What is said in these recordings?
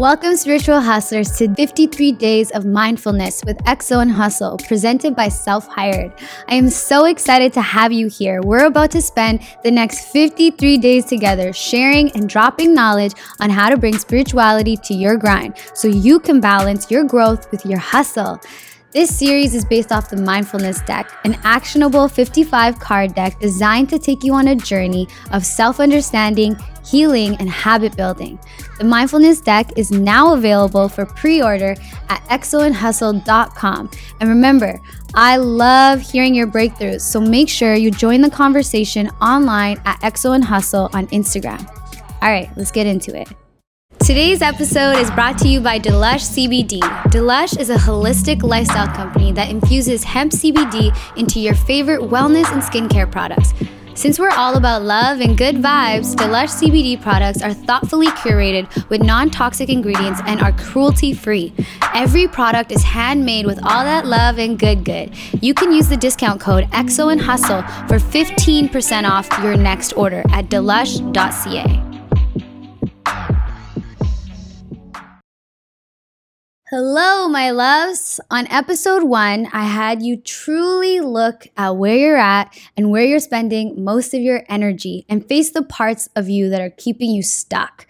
Welcome, spiritual hustlers, to 53 Days of Mindfulness with XO and Hustle, presented by Self Hired. I am so excited to have you here. We're about to spend the next 53 days together sharing and dropping knowledge on how to bring spirituality to your grind so you can balance your growth with your hustle. This series is based off the Mindfulness Deck, an actionable 55 card deck designed to take you on a journey of self understanding, healing, and habit building. The Mindfulness Deck is now available for pre order at xoandhustle.com. And remember, I love hearing your breakthroughs, so make sure you join the conversation online at XO and Hustle on Instagram. All right, let's get into it. Today's episode is brought to you by Delush CBD. Delush is a holistic lifestyle company that infuses hemp CBD into your favorite wellness and skincare products. Since we're all about love and good vibes, Delush CBD products are thoughtfully curated with non toxic ingredients and are cruelty free. Every product is handmade with all that love and good good. You can use the discount code XO and Hustle for 15% off your next order at delush.ca. Hello, my loves. On episode one, I had you truly look at where you're at and where you're spending most of your energy and face the parts of you that are keeping you stuck.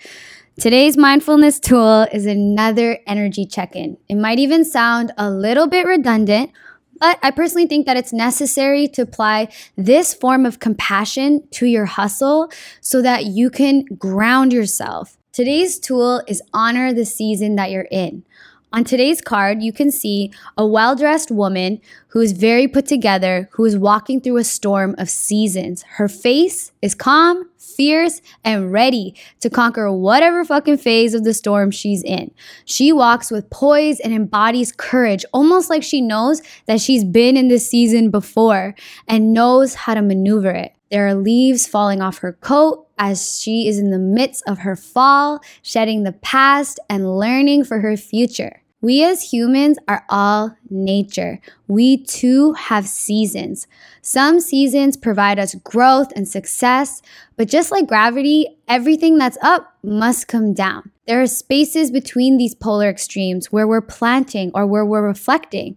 Today's mindfulness tool is another energy check in. It might even sound a little bit redundant, but I personally think that it's necessary to apply this form of compassion to your hustle so that you can ground yourself. Today's tool is honor the season that you're in. On today's card, you can see a well dressed woman who is very put together, who is walking through a storm of seasons. Her face is calm, fierce, and ready to conquer whatever fucking phase of the storm she's in. She walks with poise and embodies courage, almost like she knows that she's been in this season before and knows how to maneuver it. There are leaves falling off her coat as she is in the midst of her fall, shedding the past and learning for her future. We as humans are all nature. We too have seasons. Some seasons provide us growth and success, but just like gravity, everything that's up must come down. There are spaces between these polar extremes where we're planting or where we're reflecting.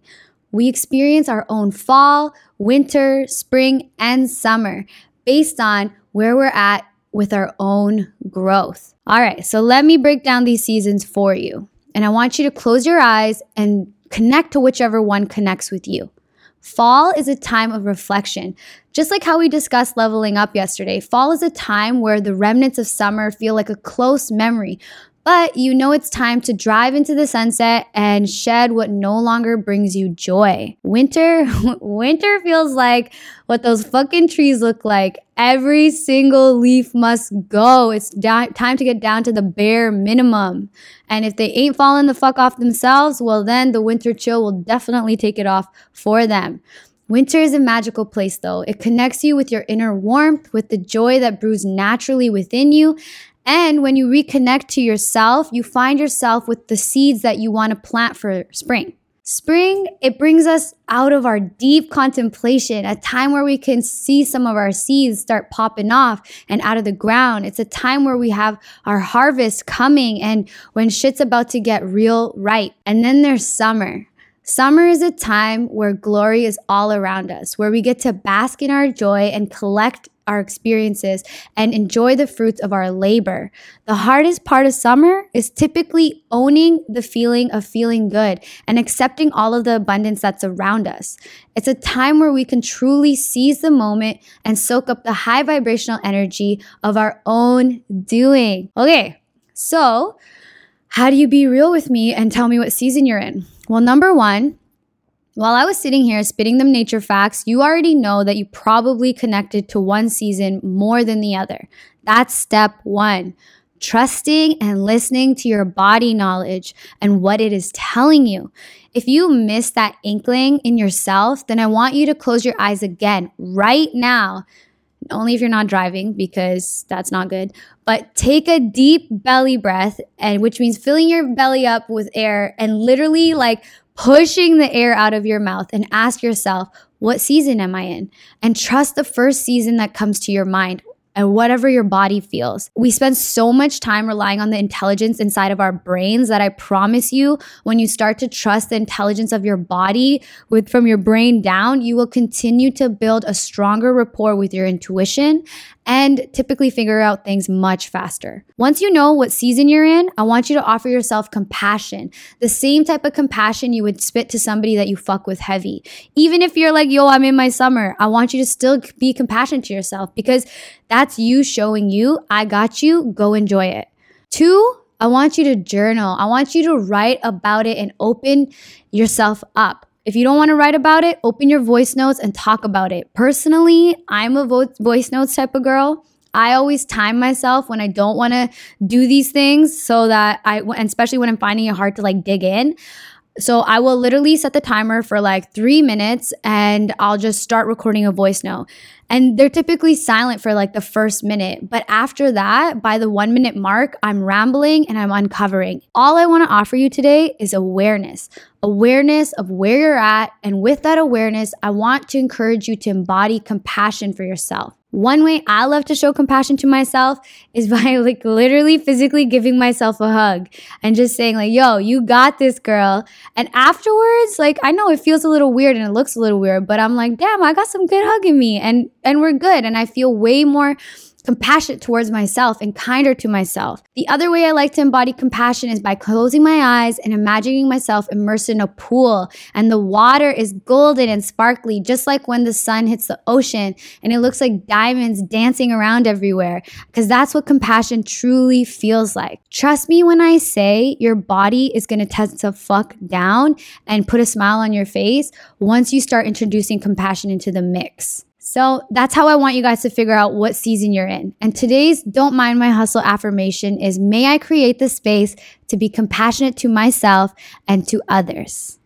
We experience our own fall, winter, spring, and summer based on where we're at with our own growth. All right, so let me break down these seasons for you. And I want you to close your eyes and connect to whichever one connects with you. Fall is a time of reflection. Just like how we discussed leveling up yesterday, fall is a time where the remnants of summer feel like a close memory, but you know it's time to drive into the sunset and shed what no longer brings you joy. Winter, winter feels like what those fucking trees look like. Every single leaf must go. It's time to get down to the bare minimum. And if they ain't falling the fuck off themselves, well, then the winter chill will definitely take it off for them. Winter is a magical place, though. It connects you with your inner warmth, with the joy that brews naturally within you, and when you reconnect to yourself, you find yourself with the seeds that you want to plant for spring. Spring, it brings us out of our deep contemplation, a time where we can see some of our seeds start popping off and out of the ground. It's a time where we have our harvest coming and when shit's about to get real ripe. And then there's summer. Summer is a time where glory is all around us, where we get to bask in our joy and collect our experiences and enjoy the fruits of our labor. The hardest part of summer is typically owning the feeling of feeling good and accepting all of the abundance that's around us. It's a time where we can truly seize the moment and soak up the high vibrational energy of our own doing. Okay, so how do you be real with me and tell me what season you're in? Well, number one, while I was sitting here spitting them nature facts, you already know that you probably connected to one season more than the other. That's step one. Trusting and listening to your body knowledge and what it is telling you. If you miss that inkling in yourself, then I want you to close your eyes again right now. Only if you're not driving, because that's not good. But take a deep belly breath, and which means filling your belly up with air and literally like pushing the air out of your mouth and ask yourself, what season am I in? And trust the first season that comes to your mind. And whatever your body feels. We spend so much time relying on the intelligence inside of our brains that I promise you, when you start to trust the intelligence of your body with from your brain down, you will continue to build a stronger rapport with your intuition and typically figure out things much faster. Once you know what season you're in, I want you to offer yourself compassion. The same type of compassion you would spit to somebody that you fuck with heavy. Even if you're like, yo, I'm in my summer, I want you to still be compassionate to yourself because that's you showing you, I got you, go enjoy it. Two, I want you to journal. I want you to write about it and open yourself up. If you don't want to write about it, open your voice notes and talk about it. Personally, I'm a vo- voice notes type of girl. I always time myself when I don't want to do these things so that I, especially when I'm finding it hard to like dig in. So I will literally set the timer for like three minutes and I'll just start recording a voice note. And they're typically silent for like the first minute. But after that, by the one minute mark, I'm rambling and I'm uncovering. All I want to offer you today is awareness awareness of where you're at. And with that awareness, I want to encourage you to embody compassion for yourself. One way I love to show compassion to myself is by like literally physically giving myself a hug and just saying like, yo, you got this girl. And afterwards, like I know it feels a little weird and it looks a little weird, but I'm like, damn, I got some good hugging me and and we're good. And I feel way more compassionate towards myself and kinder to myself. The other way I like to embody compassion is by closing my eyes and imagining myself immersed in a pool and the water is golden and sparkly, just like when the sun hits the ocean and it looks like diamonds dancing around everywhere, because that's what compassion truly feels like. Trust me when I say your body is gonna tend to fuck down and put a smile on your face once you start introducing compassion into the mix. So that's how I want you guys to figure out what season you're in. And today's Don't Mind My Hustle affirmation is May I create the space to be compassionate to myself and to others.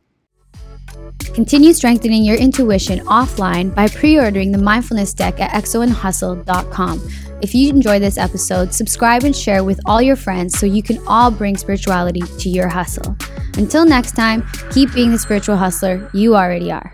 Continue strengthening your intuition offline by pre ordering the mindfulness deck at xoandhustle.com. If you enjoyed this episode, subscribe and share with all your friends so you can all bring spirituality to your hustle. Until next time, keep being the spiritual hustler you already are.